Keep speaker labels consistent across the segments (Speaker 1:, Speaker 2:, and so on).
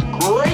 Speaker 1: great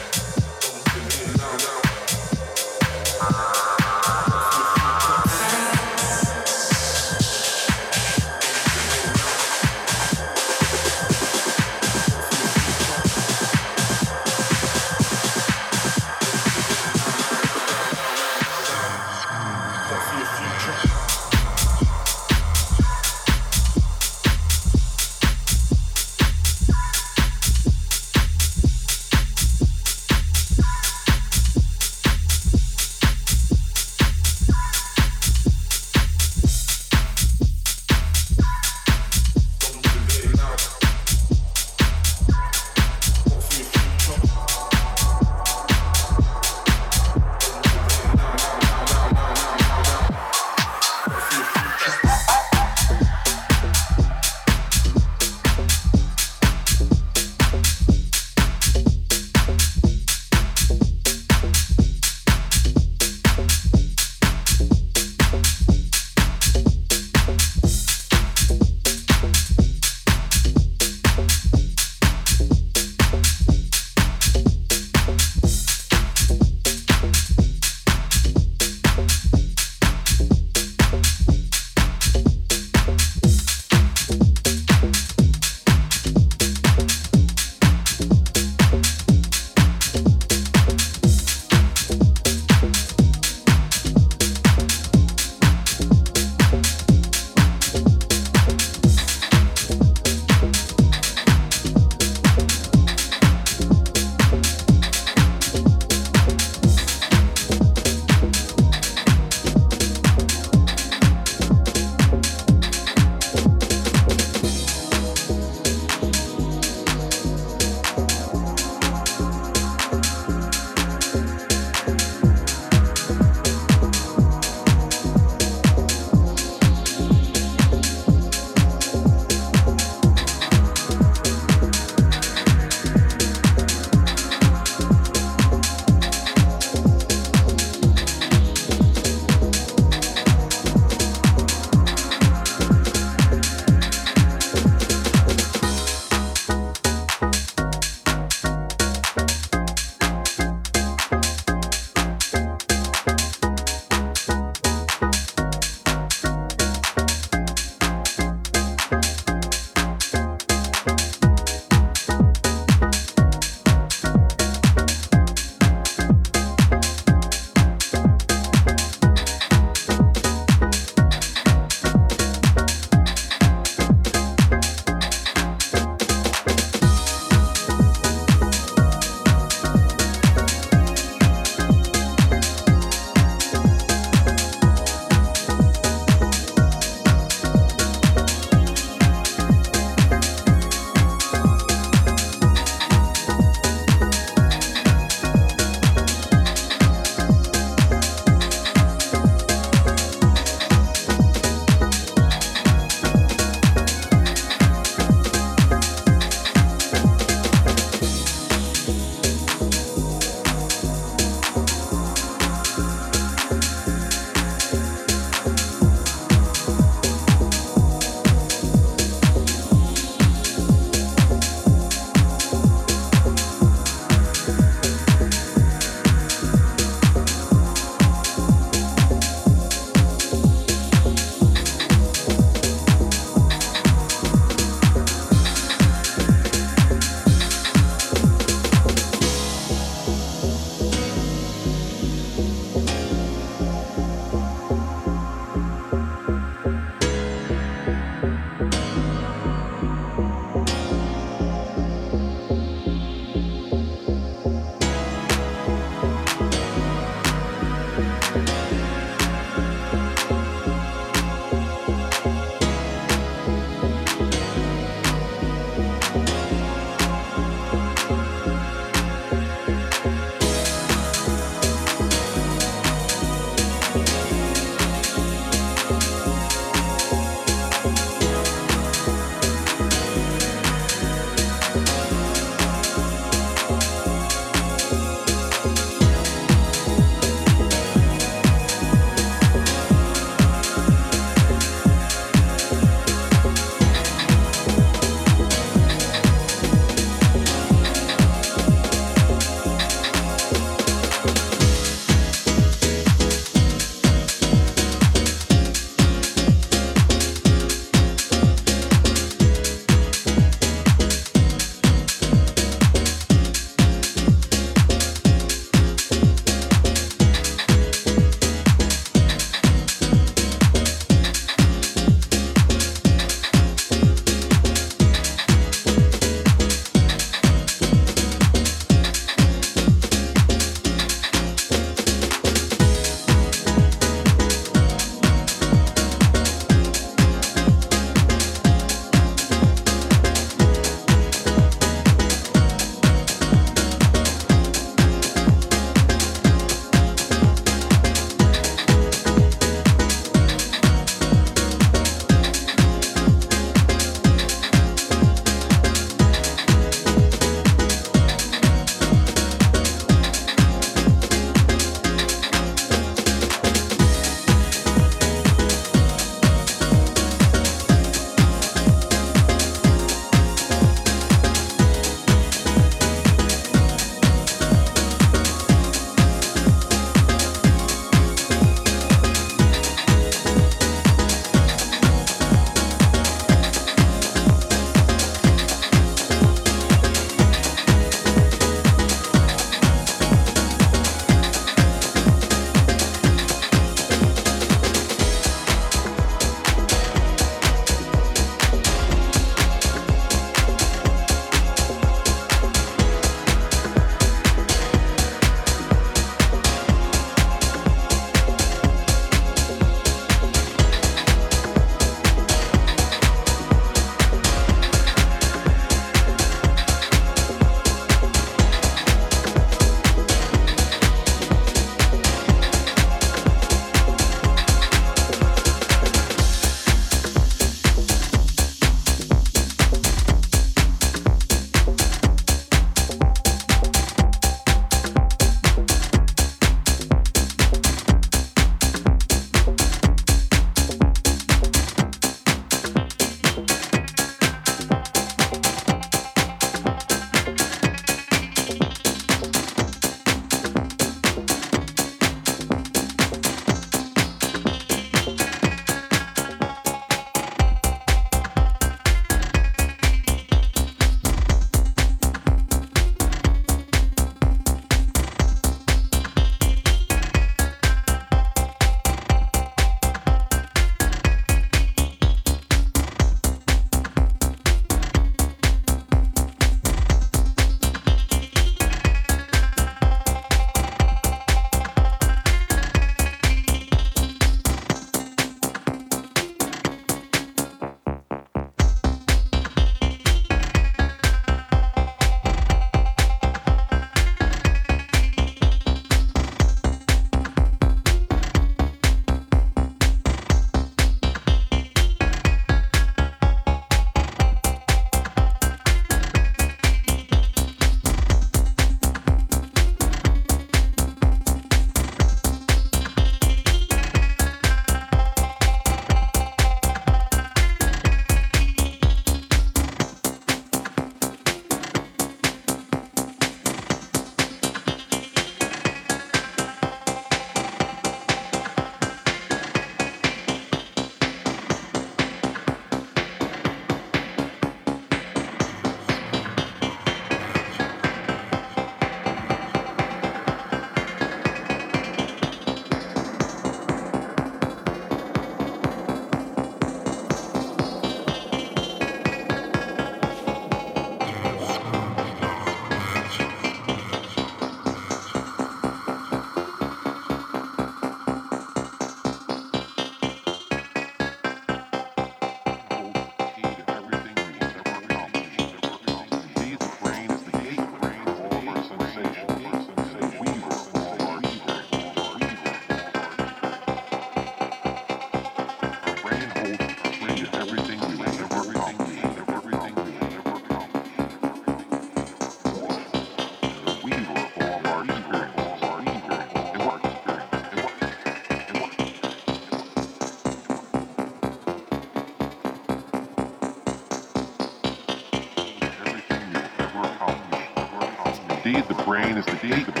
Speaker 2: brain is the the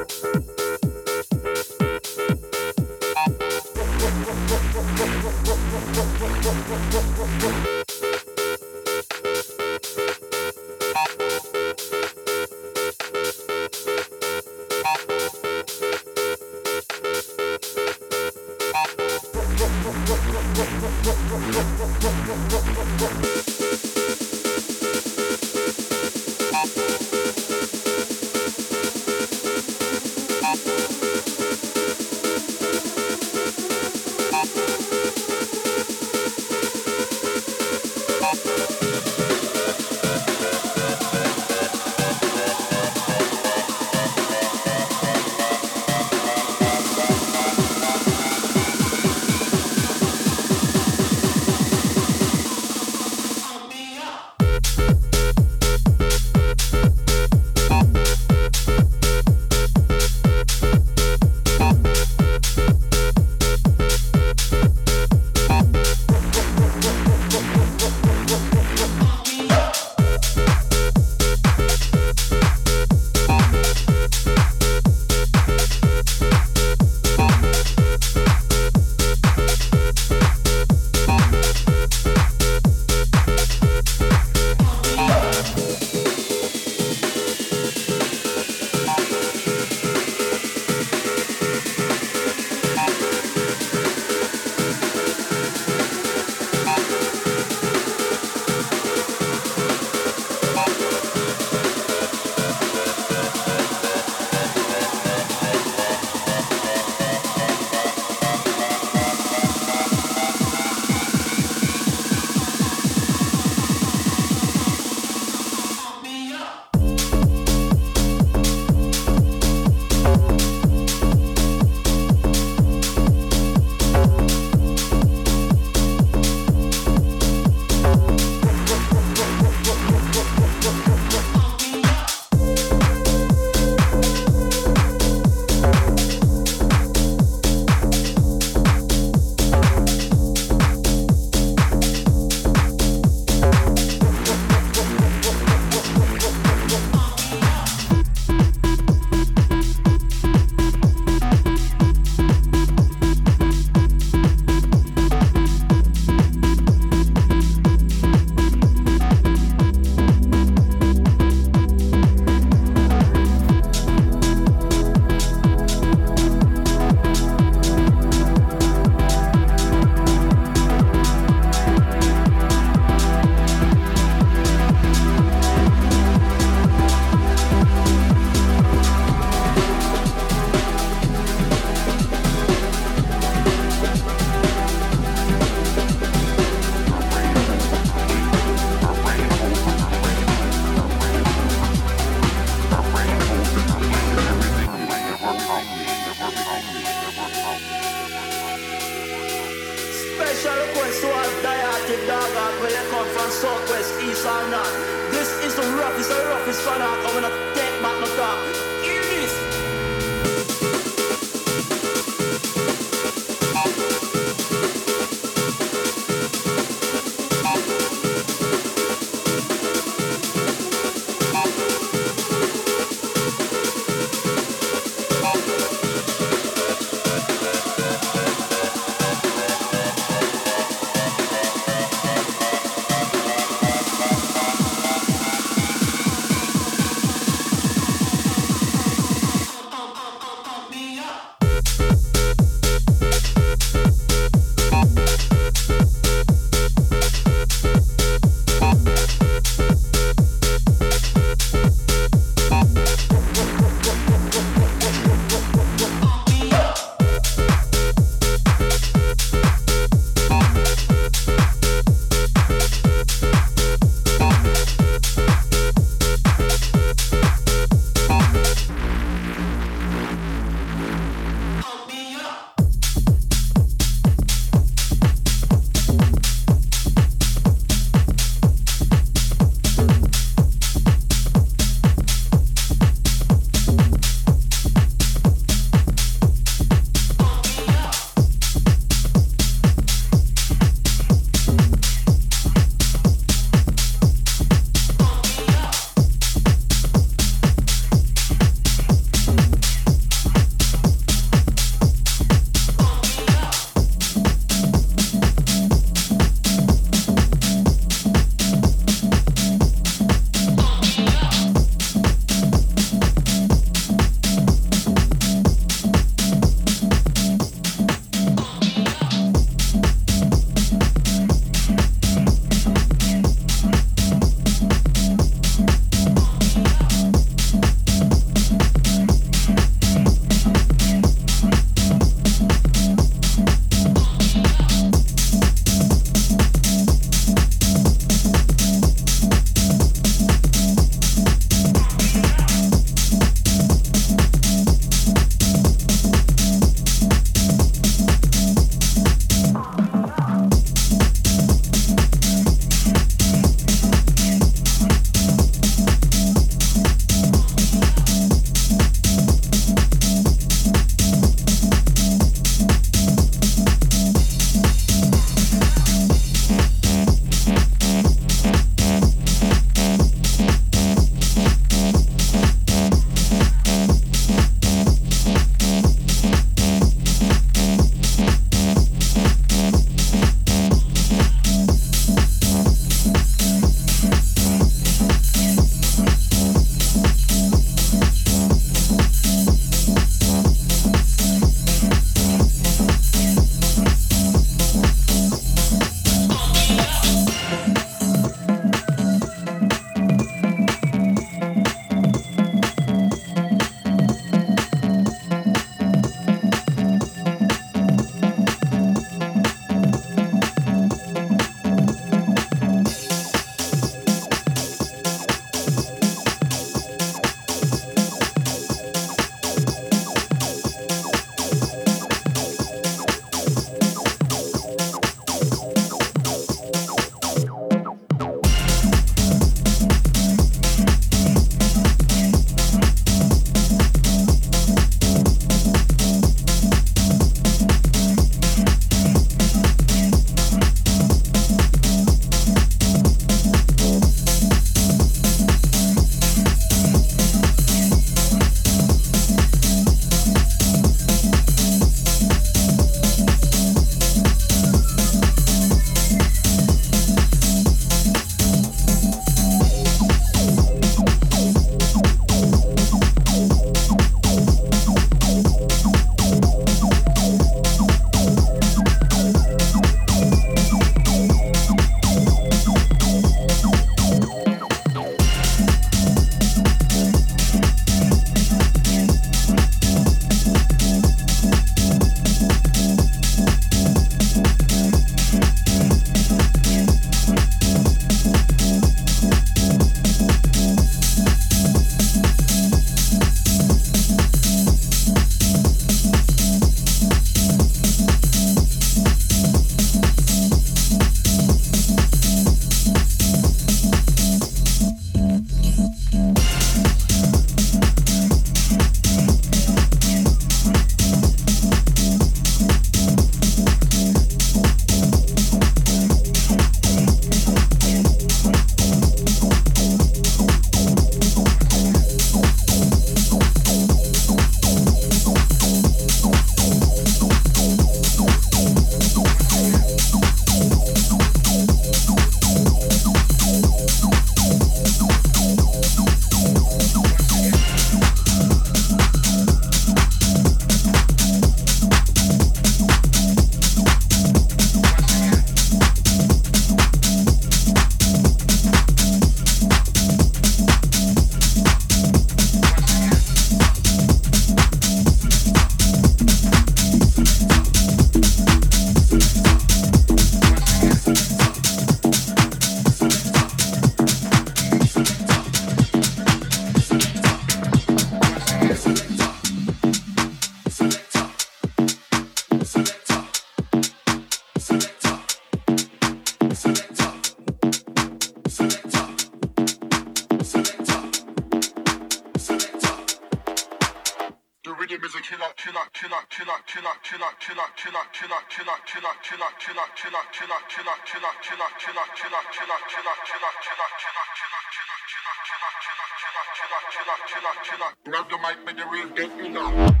Speaker 3: Grab the mic, make the real get me now.